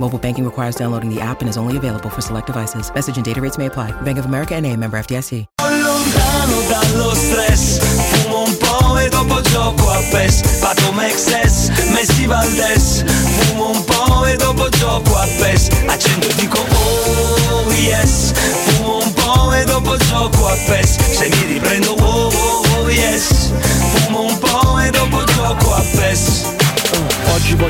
Mobile banking requires downloading the app and is only available for select devices. Message and data rates may apply. Bank of America and a member FDIC. Lontano dallo stress Fumo un po' e dopo gioco a PES Pato Mexes, Messi Valdes Fumo un po' e dopo gioco a PES Accendo e dico oh yes Fumo un po' e dopo gioco a PES Se mi riprendo oh oh oh yes Fumo un po' e dopo gioco a PES Oggi voglio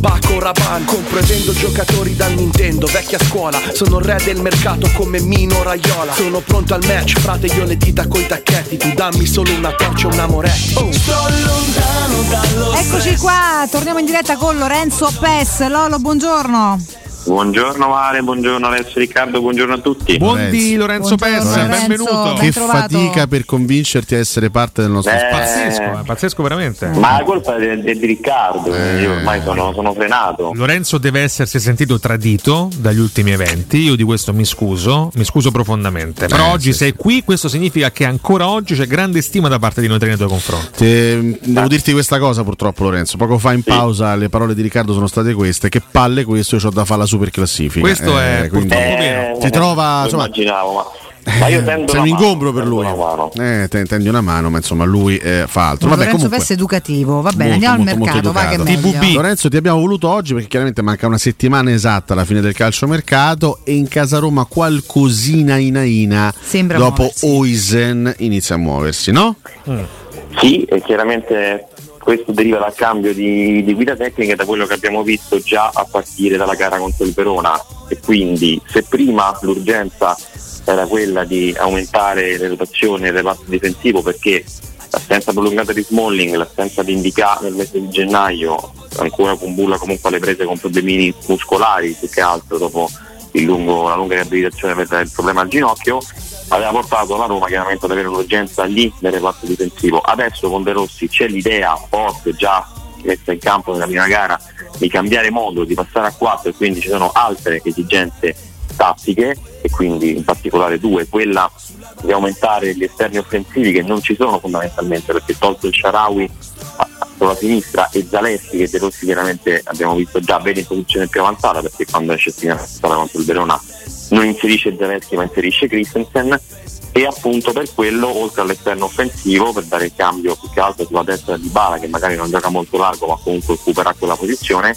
Paco Rabanne Compro e vendo giocatori dal Nintendo Vecchia scuola Sono il re del mercato come Mino Raiola Sono pronto al match Frate io le dita coi tacchetti Tu dammi solo una torcia e una moretti oh. Sto lontano dallo Eccoci qua, torniamo in diretta con Lorenzo Pes. Lolo, buongiorno. Buongiorno Mare, buongiorno Alessio Riccardo, buongiorno a tutti. Buondì Lorenzo Buongiorno, Pes, Lorenzo, benvenuto. ben Che trovato. fatica per convincerti a essere parte del nostro Eh, spazio. Pazzesco, eh, pazzesco veramente. Ma la colpa è, è di Riccardo, Eh. io ormai sono, sono frenato. Lorenzo deve essersi sentito tradito dagli ultimi eventi, io di questo mi scuso, mi scuso profondamente. Però Eh, oggi sì. sei qui, questo significa che ancora oggi c'è grande stima da parte di noi tre nei tuoi confronti. Te- devo dirti questa cosa purtroppo Lorenzo, poco fa in pausa le parole di Riccardo sono state queste, che palle questo, io ho da fare la super classifica. Questo è quindi purtroppo vero. si trova, insomma, immaginavo, ma, ma io tendo un una ingombro mano, per lui. tendo una mano. Eh, te- tendi una mano, ma insomma lui eh, fa altro. Vabbè, Lorenzo comunque, è educativo. Va bene, molto, andiamo molto, al molto mercato, va che. TVB. Lorenzo ti abbiamo voluto oggi perché chiaramente manca una settimana esatta alla fine del calciomercato e in casa Roma qualcosina ina ina Sembra dopo muoversi. Oisen inizia a muoversi, no? Sì, e chiaramente questo deriva dal cambio di, di guida tecnica e da quello che abbiamo visto già a partire dalla gara contro il Verona. E quindi se prima l'urgenza era quella di aumentare le rotazioni nel reparto difensivo perché l'assenza prolungata di Smalling, l'assenza di Indica nel mese di gennaio, ancora con Bulla comunque alle prese con problemini muscolari più che altro dopo lungo- la lunga riabilitazione per il problema al ginocchio, aveva portato la Roma chiaramente ad avere un'urgenza lì nel reparto difensivo. Adesso con De Rossi c'è l'idea forte già messa in campo nella prima gara di cambiare modo, di passare a 4 e quindi ci sono altre esigenze tattiche e quindi in particolare due, quella di aumentare gli esterni offensivi che non ci sono fondamentalmente perché tolto il Sharawi sulla sinistra e Zaleschi che De Rossi chiaramente abbiamo visto già bene in posizione più avanzata perché quando esce stata contro il Verona non inserisce Zaleschi ma inserisce Christensen e appunto per quello oltre all'esterno offensivo per dare il cambio più che altro sulla destra di Bala che magari non gioca molto largo ma comunque occuperà quella posizione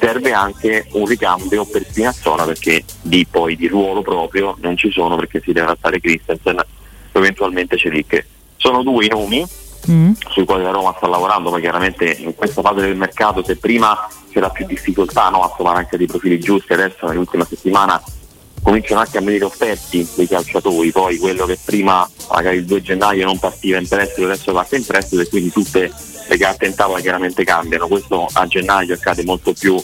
serve anche un ricambio per Spinazzola perché di poi di ruolo proprio non ci sono perché si deve adattare Christensen eventualmente Celic sono due i nomi Mm. sui quali la Roma sta lavorando, ma chiaramente in questa fase del mercato se prima c'era più difficoltà no, a trovare anche dei profili giusti, adesso nell'ultima settimana cominciano anche a venire offerti dei calciatori, poi quello che prima magari il 2 gennaio non partiva in prestito adesso parte in prestito e quindi tutte le carte in tavola chiaramente cambiano, questo a gennaio accade molto più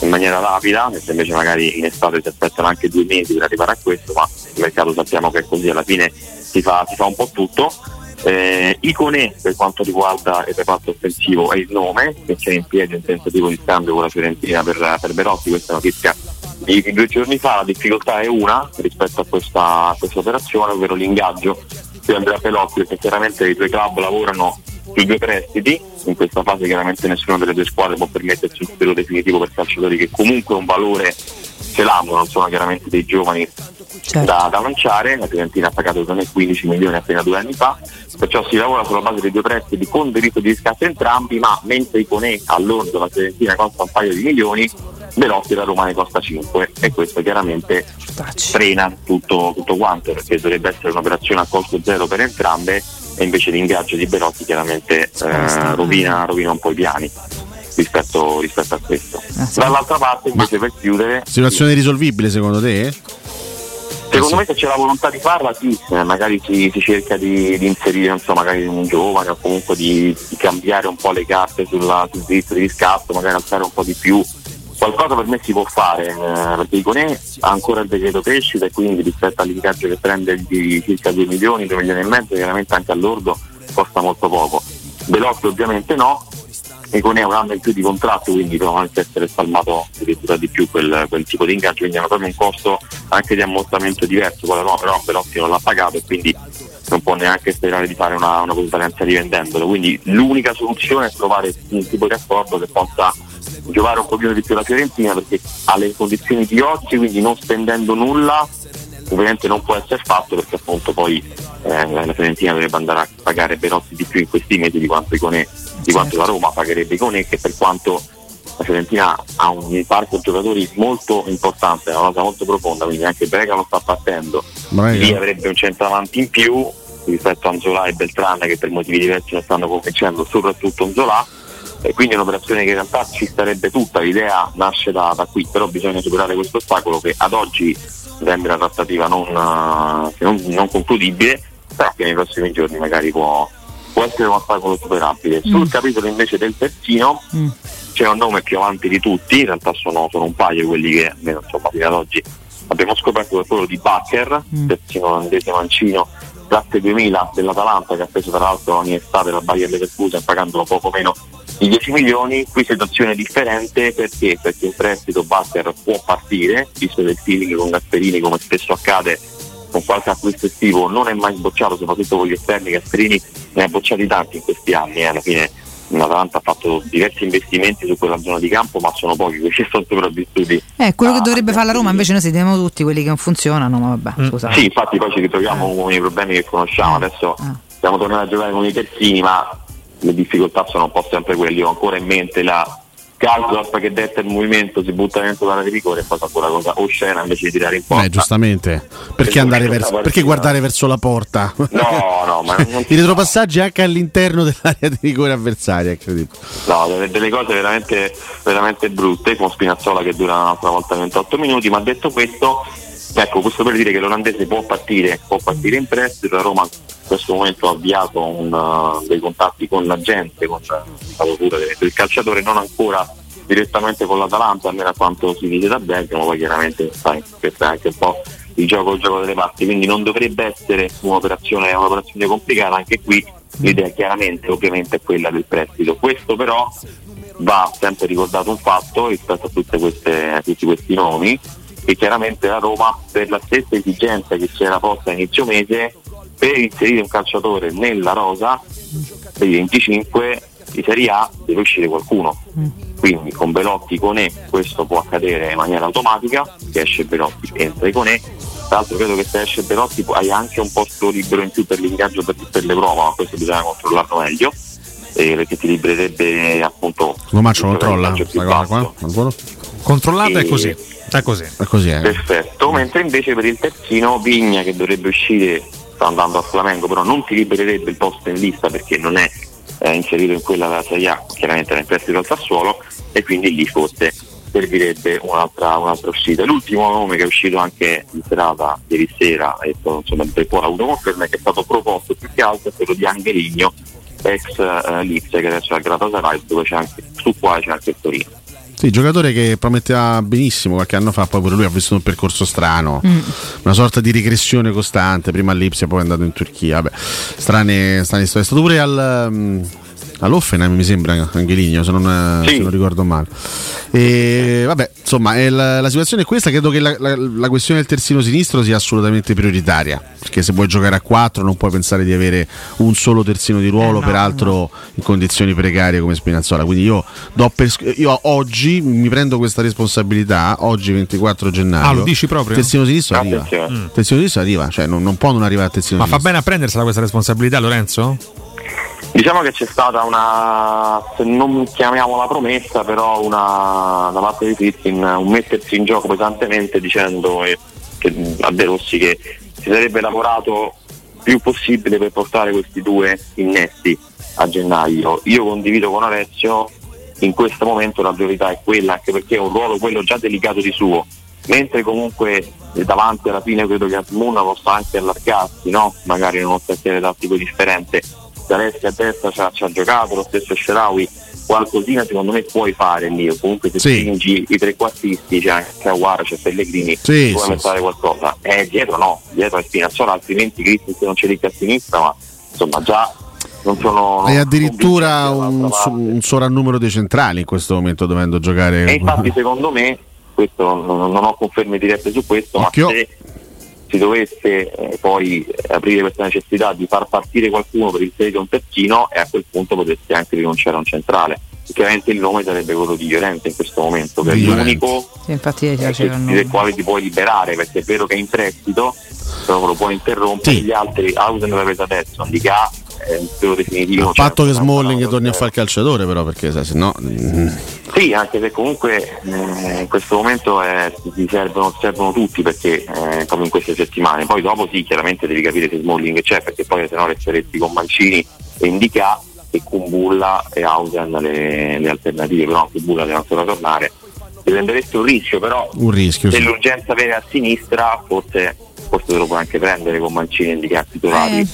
in maniera rapida, mentre invece magari in estate si aspettano anche due mesi per arrivare a questo, ma il mercato sappiamo che è così, alla fine si fa, si fa un po' tutto. Eh, Icone per quanto riguarda il reparto offensivo è il nome che c'è in piedi un tentativo di scambio con la Fiorentina per, per Berotti, questa notizia di, due giorni fa, la difficoltà è una rispetto a questa, a questa operazione, ovvero l'ingaggio di Andrea Pelotti, perché chiaramente i due club lavorano sui due prestiti, in questa fase chiaramente nessuna delle due squadre può permettersi un titolo definitivo per calciatori che comunque un valore ce l'hanno, non sono chiaramente dei giovani certo. da, da, lanciare, la Fiorentina ha pagato 15 milioni appena due anni fa, perciò si lavora sulla base dei due prestiti con diritto di riscatto entrambi, ma mentre Icone all'ordo la Fiorentina costa un paio di milioni, Belotti la Roma ne costa 5 e questo chiaramente frena tutto, tutto quanto perché dovrebbe essere un'operazione a costo zero per entrambe e invece l'ingaggio di Belotti chiaramente eh, rovina, rovina un po' i piani. Rispetto, rispetto, a questo. Ah, Dall'altra parte invece Ma per chiudere... Situazione risolvibile secondo te? Secondo me se c'è la volontà di farla sì, eh, magari si, si cerca di, di inserire so, magari un giovane o comunque di, di, cambiare un po' le carte sulla, sul diritto di riscatto, magari alzare un po' di più qualcosa per me si può fare eh, perché Iconè ha ancora il decreto crescita e quindi rispetto all'ingaggio che prende di circa 2 milioni, 2 milioni e mezzo chiaramente anche all'ordo costa molto poco. Veloci ovviamente no Iconè ha un anno in più di contratto quindi anche essere spalmato addirittura di più quel, quel, tipo di ingaggio quindi hanno proprio un costo anche di ammortamento diverso quello no, però Veloci non l'ha pagato e quindi non può neanche sperare di fare una, una consulenza rivendendolo. Quindi l'unica soluzione è trovare un tipo di accordo che possa giocare un pochino di più la Fiorentina perché ha le condizioni di oggi, quindi non spendendo nulla ovviamente non può essere fatto perché appunto poi eh, la Fiorentina dovrebbe andare a pagare Benotti di più in questi mesi di quanto, Iconè, di quanto la Roma pagherebbe Iconè che per quanto la Fiorentina ha un parco giocatori molto importante, una cosa molto profonda, quindi anche Brega lo sta partendo, lì avrebbe un centravanti in più rispetto a Anzola e Beltrán che per motivi diversi non stanno convincendo, soprattutto Anzola e quindi è un'operazione che in realtà ci starebbe tutta, l'idea nasce da, da qui, però bisogna superare questo ostacolo che ad oggi sembra una trattativa non, non, non, concludibile, però che nei prossimi giorni magari può, può essere un ostacolo superabile. Mm. Sul capitolo invece del terzino mm. c'è un nome più avanti di tutti, in realtà sono, sono un paio quelli che almeno insomma fino ad oggi abbiamo scoperto che quello di Bacher, mm. terzino olandese mancino classe 2000 dell'Atalanta che ha preso tra l'altro ogni estate la Bayer Leverkusen pagandolo poco meno di 10 milioni, qui situazione differente perché? Perché in prestito Batter può partire, visto che il feeling con Gasperini come spesso accade con qualche acquisto estivo non è mai bocciato, soprattutto con gli esterni, Gasperini ne ha bocciati tanti in questi anni, eh. alla fine l'Atalanta ha fatto diversi investimenti su quella zona di campo, ma sono pochi quelli che sono sopravvissuti. Eh, quello che dovrebbe fare la Roma, invece noi sentiamo tutti quelli che non funzionano, ma vabbè, mm. Sì, infatti poi ci ritroviamo eh. con i problemi che conosciamo, adesso eh. stiamo tornando a giocare con i terzini, ma le difficoltà sono un po' sempre quelle. Ho ancora in mente la Calzorp che detta il movimento, si butta dentro l'area di rigore e poi fa quella cosa oscena invece di tirare in porta. Eh, giustamente. Perché, verso, perché guardare verso la porta? No, no, ma non I retropassaggi anche all'interno dell'area di rigore avversaria, credo. No, delle, delle cose veramente, veramente brutte, con Spinazzola che dura un'altra volta 28 minuti, ma detto questo, ecco, questo per dire che l'olandese può partire, può partire in prestito, la Roma questo momento ha avviato un, uh, dei contatti con la gente, con la procura del calciatore, non ancora direttamente con l'Atalanta, almeno a quanto si dice da Bergamo, poi chiaramente sai, questo è anche un po' il gioco, il gioco delle parti, quindi non dovrebbe essere un'operazione, un'operazione complicata, anche qui l'idea chiaramente ovviamente è quella del prestito. Questo però va sempre ricordato un fatto rispetto a, queste, a tutti questi nomi, che chiaramente la Roma per la stessa esigenza che si era posta a inizio mese per inserire un calciatore nella rosa dei 25 di Serie A deve uscire qualcuno. Quindi con Belotti con E questo può accadere in maniera automatica, se esce Belotti entra con E. Tra l'altro credo che se esce Belotti hai anche un posto libero in più per l'ingaggio per, per le prove, ma questo bisogna controllarlo meglio. Eh, perché ti libererebbe appunto lo maccio controlla qua? Controllata e... è così è così, è così eh. perfetto mentre invece per il terzino Vigna che dovrebbe uscire sta andando a Flamengo, però non ti libererebbe il posto in lista perché non è eh, inserito in quella della Serie A, chiaramente era in prestito al Sassuolo e quindi lì forse servirebbe un'altra, un'altra uscita. L'ultimo nome che è uscito anche in serata ieri sera, e insomma il Poi ha avuto conferma, che è stato proposto più che altro è quello di Angeligno, ex eh, Lipsia, che adesso è al Galatasaray, dove c'è anche, su qua c'è anche il Torino. Sì, giocatore che prometteva benissimo qualche anno fa, poi pure lui ha vissuto un percorso strano, mm. una sorta di regressione costante, prima all'Ipsia, poi è andato in Turchia. Vabbè, strane, strane storie. È stato pure al. Um, all'Offenheim mi sembra Angeligno se non, sì. se non ricordo male e vabbè insomma la, la, situazione è questa credo che la, la, la, questione del terzino sinistro sia assolutamente prioritaria perché se vuoi giocare a 4 non puoi pensare di avere un solo terzino di ruolo eh no, peraltro no. in condizioni precarie come Spinazzola quindi io, per, io, oggi mi prendo questa responsabilità oggi 24 gennaio ah lo dici proprio? terzino sinistro arriva mm. terzino sinistro arriva cioè non, non può non arrivare a terzino ma sinistro fa bene a prendersela questa responsabilità Lorenzo? Diciamo che c'è stata una, se non chiamiamola promessa, però una, da parte di Fritkin un mettersi in gioco pesantemente dicendo eh, che, a De Rossi che si sarebbe lavorato più possibile per portare questi due innesti a gennaio. Io condivido con Alessio, in questo momento la priorità è quella, anche perché è un ruolo quello già delicato di suo, mentre comunque davanti alla fine credo che Asmuna possa anche allargarsi, no? magari in uno stacchiere tattico differente Zaleschi a destra ci ha, ci ha giocato, lo stesso Sherawi, qualcosina secondo me puoi fare lì, comunque se sì. spingi i trequartisti, c'è anche Aguara, c'è Pellegrini, sì, puoi sì, mettere qualcosa. Eh, dietro no, dietro è Spinazzola, altrimenti Christensen non c'è lì a sinistra, ma insomma già non sono. Hai addirittura un, un sovrannumero dei centrali in questo momento dovendo giocare. E infatti secondo me, questo non, non ho conferme dirette su questo, Occhio. ma se si dovesse eh, poi aprire questa necessità di far partire qualcuno per inserire un terzino e a quel punto potresti anche rinunciare a un centrale. Chiaramente il nome sarebbe quello di Llorente in questo momento, che è l'unico sì, infatti, del quale ti puoi liberare, perché è vero che è in prestito, però lo puoi interrompere, sì. gli altri Hausen l'ha preso adesso, Andica eh, definitivo. A patto che Smalling torni a fare il calciatore, però, perché se no. Sì, anche se comunque eh, in questo momento eh, ti servono, servono, tutti perché eh, proprio in queste settimane. Poi dopo sì, chiaramente devi capire se Smalling c'è, perché poi se no resteresti con Mancini e Indica e Kumbulla e Hausen le, le alternative, però Kumbulla deve ancora tornare. Ti prenderesti un rischio, però un rischio, se sì. l'urgenza viene a sinistra, forse, forse te lo puoi anche prendere con Mancini e Indica titolari. Eh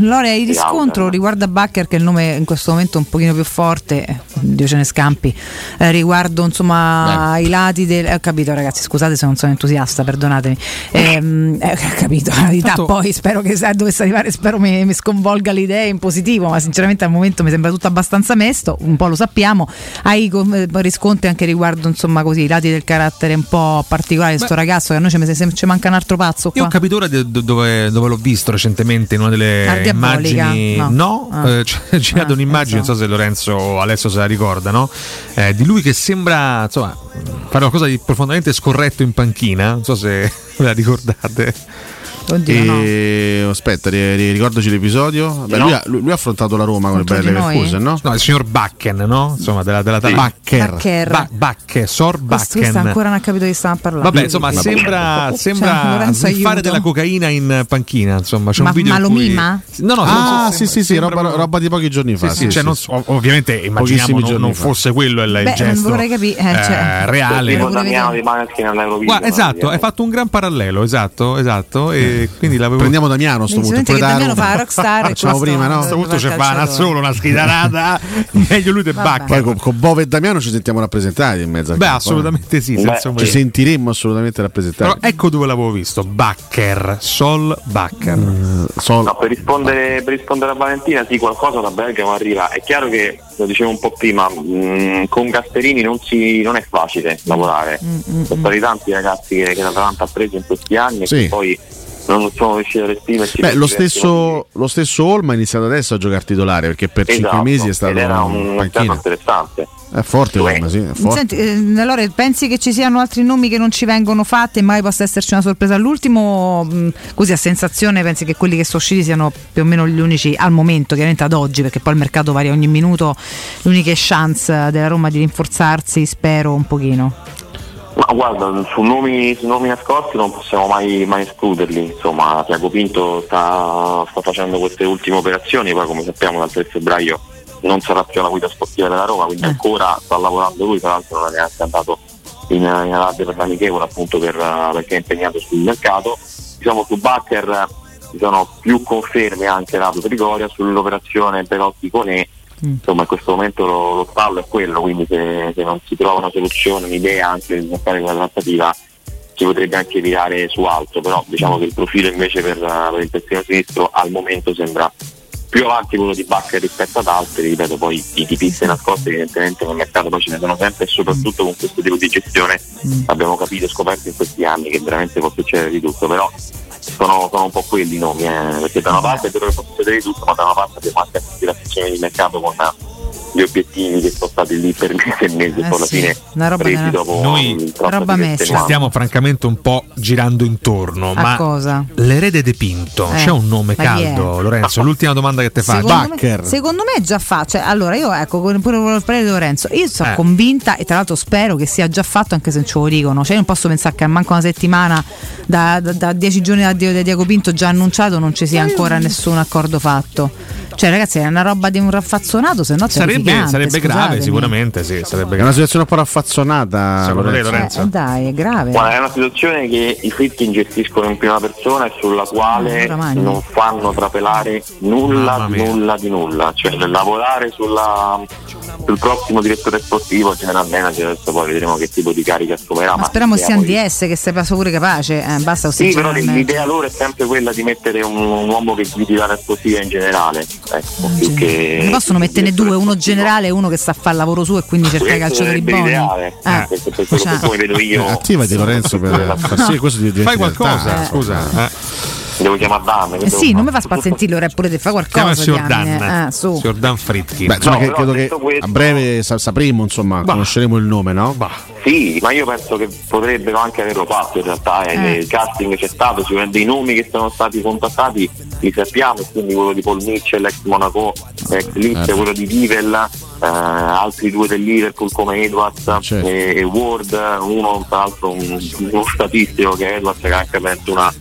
Lore, il riscontro riguardo a Bacher, che è il nome in questo momento un pochino più forte, Diocene Scampi, eh, riguardo insomma Beh. i lati del... Ho capito ragazzi, scusate se non sono entusiasta, perdonatemi. Eh, eh, ho capito, la verità Tanto... poi spero che se dovesse arrivare, spero mi, mi, sconvolga l'idea in positivo, ma sinceramente al momento mi sembra tutto abbastanza mesto, un po' lo sappiamo. Hai eh, riscontri anche riguardo insomma così i lati del carattere un po' particolare di questo ragazzo che a noi ci, ci manca un altro pazzo qua. Io ho capito ora dove, dove l'ho visto recentemente in una delle immagini. No, no ah. eh, c'è girata ah, un'immagine, non so se Lorenzo o Alessio se la ricorda, no? eh, di lui che sembra insomma, fare qualcosa di profondamente scorretto in panchina. Non so se ve la ricordate. Oddio, e... no. Aspetta, ricordaci l'episodio. Beh, no. lui, ha, lui, ha, affrontato la Roma con il Bayer Leverkusen, no? No, il signor Bakken, no? Insomma, della, della sì. Bakker. Bakker. Ba- Bakke, Sor Bakken. Questo ancora non ha capito di stava parlando. Vabbè, insomma, sembra, cioè, sembra cioè, fare della cocaina in panchina. Insomma, c'è ma, un video ma lo cui... mima? No, no, ah, sì, sì, sì, roba, roba, di pochi giorni fa. Sì, sì, cioè, non, ovviamente immaginiamo non, non fosse quello il Beh, gesto vorrei capire, eh, cioè, reale. Esatto, hai fatto un gran parallelo, esatto, esatto. E quindi l'avevo prendiamo Damiano a sto punto. Che Damiano fa rockstar. Facciamo prima, no? A questo punto c'è Vana solo, una schidarata. Meglio lui del Bacca. Poi con, con, Bove e Damiano ci sentiamo rappresentati in mezzo a Beh, assolutamente sì. ci sentiremmo assolutamente rappresentati. Però ecco dove l'avevo visto: Backer, Sol Backer. Mm, Sol... No, per, rispondere, per rispondere a Valentina, sì, qualcosa da Bergamo arriva. È chiaro che lo dicevo un po' prima, mh, mm, con Gasperini non, si, non, è facile lavorare. Mm, mm, Sono stati tanti ragazzi che, che l'Atalanta ha preso in questi anni sì. e poi non sono riuscito a esprimersi. Beh, lo stesso, lo stesso Olma ha iniziato adesso a giocare titolare perché per esatto, 5 mesi è stato era un panchina. interessante. È forte Olma, sì. È forte. Senti, eh, allora pensi che ci siano altri nomi che non ci vengono fatti e mai possa esserci una sorpresa all'ultimo? Mh, così a sensazione pensi che quelli che sono usciti siano più o meno gli unici al momento, chiaramente ad oggi, perché poi il mercato varia ogni minuto, le uniche chance della Roma di rinforzarsi, spero un pochino. Ma guarda, su nomi, su nomi nascosti non possiamo mai, mai escluderli, insomma Tiago Pinto sta, sta, facendo queste ultime operazioni, poi come sappiamo dal 3 febbraio non sarà più la guida sportiva della Roma, quindi eh. ancora sta lavorando lui, tra l'altro non è neanche andato in, in Arabia per l'amichevole appunto per, perché è impegnato sul mercato. Diciamo su Bacher ci sono più conferme anche lato Trigoria sull'operazione Perotti Conè. Insomma in questo momento lo, lo stallo è quello quindi se, se, non si trova una soluzione un'idea anche di fare quella trattativa si potrebbe anche virare su altro però diciamo che il profilo invece per, per il terzino sinistro al momento sembra più avanti quello di Bacca rispetto ad altri, ripeto poi i tipisti nascosti evidentemente nel mercato poi ce ne sono sempre e soprattutto con questo tipo di gestione mm. abbiamo capito e scoperto in questi anni che veramente può succedere di tutto, però sono, sono un po' quelli i nomi, eh, perché da una parte è vero che può succedere tutto, ma da una parte abbiamo anche aspirazioni di mercato con gli obiettivi che sono stati lì per mesi e mesi e eh poi alla sì, fine una roba presi dopo Noi- roba messa. Ci stiamo francamente un po' girando intorno, A ma cosa? l'erede De Pinto, Eh, c'è un nome è? caldo, Lorenzo? L'ultima domanda che ti faccio. Secondo me, secondo me già fa, cioè, allora io ecco, pure il parere di Lorenzo, io sono Eh. convinta e tra l'altro spero che sia già fatto anche se non ce lo dicono, cioè io non posso pensare che manca una settimana da, da- da dieci giorni da Dio- da Diego Pinto già annunciato non ci sia ancora nessun accordo fatto. Cioè ragazzi è una roba di un raffazzonato, se no Sarebbe, sarebbe grave, scusatemi. sicuramente, sì, sarebbe È una grave. situazione un po' raffazzonata. Secondo te, Lorenzo? Eh, dai, è grave. Guarda, è una situazione che i Fritkin gestiscono in prima persona e sulla quale Oramai. non fanno trapelare nulla di nulla di nulla, cioè lavorare sulla, sul prossimo direttore sportivo, general manager, adesso poi vedremo che tipo di carica assumerà. Ma speriamo l'idea sia un DS che sia pure capace, eh, basta Sì, però l'idea loro è sempre quella di mettere un, un uomo che guidi la sportiva in generale, ecco, più che... Ne possono metterne due, uno generale e uno che sa fare il lavoro suo e quindi i Questo calciatori sarebbe buoni. l'ideale, Eh. per quello Cioè. poi vedo io... Eh, attivati Lorenzo per far sì che questo diventi Fai qualcosa, scusa. eh. Devo chiamare Dan. Eh sì, non mi fa spazientire pure te, fa Chiama qualcosa. signor. Dan, Eh, su. signor Dan Fritkin. Beh, insomma, No, che- credo che questo- a breve sa- sapremo, insomma, conosceremo il nome, no? Sì, ma io penso che potrebbero anche averlo fatto in realtà, eh. Eh. il casting c'è stato, sicuramente dei nomi che sono stati contattati li sappiamo, quindi quello di Paul Mitchell, ex Monaco, ex Leeds, Certo. quello di Divel, eh, altri due del Liverpool come Edwards Certo. e, e Ward, uno tra l'altro un, uno statistico che è Edwards che ha anche aperto una,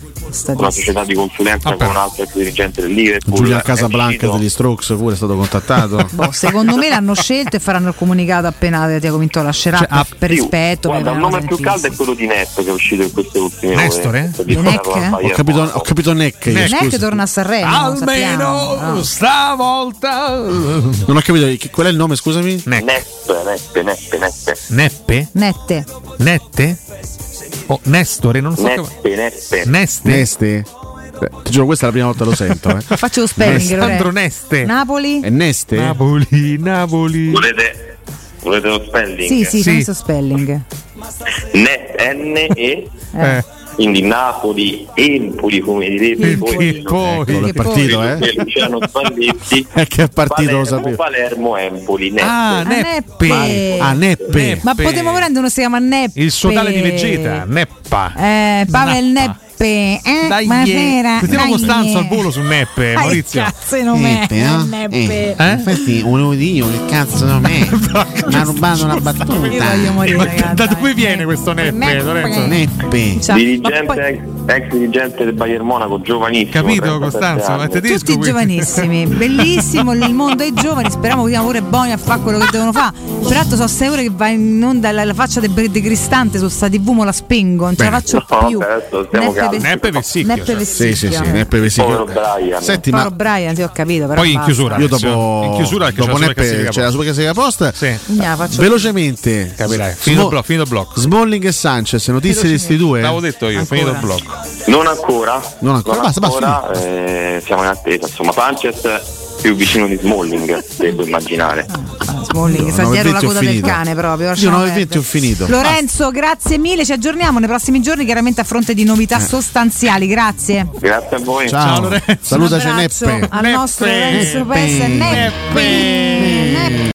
una società di consulenza con un altro ex dirigente del Liverpool. Giulian è Casablanca degli Strokes pure è stato contattato. Boh, secondo me l'hanno scelto e faranno il comunicato appena Tiago Pinto lascerà Cioè, per, ah, per rispetto. Guarda, il nome più caldo è quello di Netto che è uscito in queste ultime Nestore? ore. Di Neck? ho, capito, ho capito Neck. scusa. torna a Sanremo. Almeno no. stavolta. Non ho capito qual è il nome, scusami? Ne- Neppe, Neppe, Neppe, Neppe. Neppe? Nette. Nette? Oh, Nestore? Non so che... Neppe, Neppe. Neste? Neste? Beh, ti giuro, questa è la prima volta che lo sento. Eh. Faccio lo spelling. Alessandro Lorenzo. Neste. Napoli? È Neste? Napoli, Napoli. Volete, volete lo spelling? Sì, sì, Sì. questo spelling. Ne- N-E, Eh, quindi Napoli, Empoli, come direbbe che poi. poi. È partito, eh? Luciano. È che è partito, lo Palermo, sapevo. Palermo, Empoli, Neppe. Ah, Ah, Neppe. Neppe. Ah, Neppe. Ma potremmo prendere uno che si chiama Neppe. Il sodale di Vegeta, Neppa. Eh, Pavel Nappa. Neppe. Eh, Dai, buonasera. Sentiamo Dai, Costanzo eh. al volo su Neppe, Maurizio. cazzo di nome Neppe, è? no? Neppe. Eh? Infatti, volevo dire io che cazzo non è. Mi ha rubato una Io battuta. voglio morire, ragazzi. da dove viene questo Neppe, Neppe. Lorenzo? Neppe. Dirigente, ex, dirigente del Bayern Monaco, giovanissimo. Capito 37 Costanzo? anni. È tedesco tutti quindi. giovanissimi, bellissimo il mondo dei giovani. Speriamo che siano pure buoni a fare quello che devono fare. Peraltro, so sei ore che va in onda la, la faccia del de Cristante su sta TV, mo la spengo, non ce la faccio No, più. adesso. Ves- Neppe Vessicchio, Neppe cioè. Vessicchio. Sì, sì, sì, Neppe Vesicchio. Povero Brian. Senti, Povero ma Brian, sì, ho capito. Però Poi in chiusura. io dopo, In chiusura dopo c'è la Neppe sua c'è la sua classifica posta. Sì. Faccio- Velocemente, Capirai. Finito il blocco. Smalling e Sanchez, notizie di sti due? L'avevo detto io, finito il blocco. Non ancora. Non ancora, basta, basta, ancora, eh, siamo in attesa. Insomma, Sanchez più vicino di Smalling, devo immaginare. Ah, Smalling, Io sta non dietro la coda del cane proprio. Io lasciamo 9 perdere. ho finito. Lorenzo, grazie mille. Ci aggiorniamo nei prossimi giorni, chiaramente a fronte di novità Eh. sostanziali. Grazie. Grazie a voi. Ciao, Lorenzo. Salutaci Neppe. al nostro Neppe. Lorenzo Pessa. Neppe. Neppe.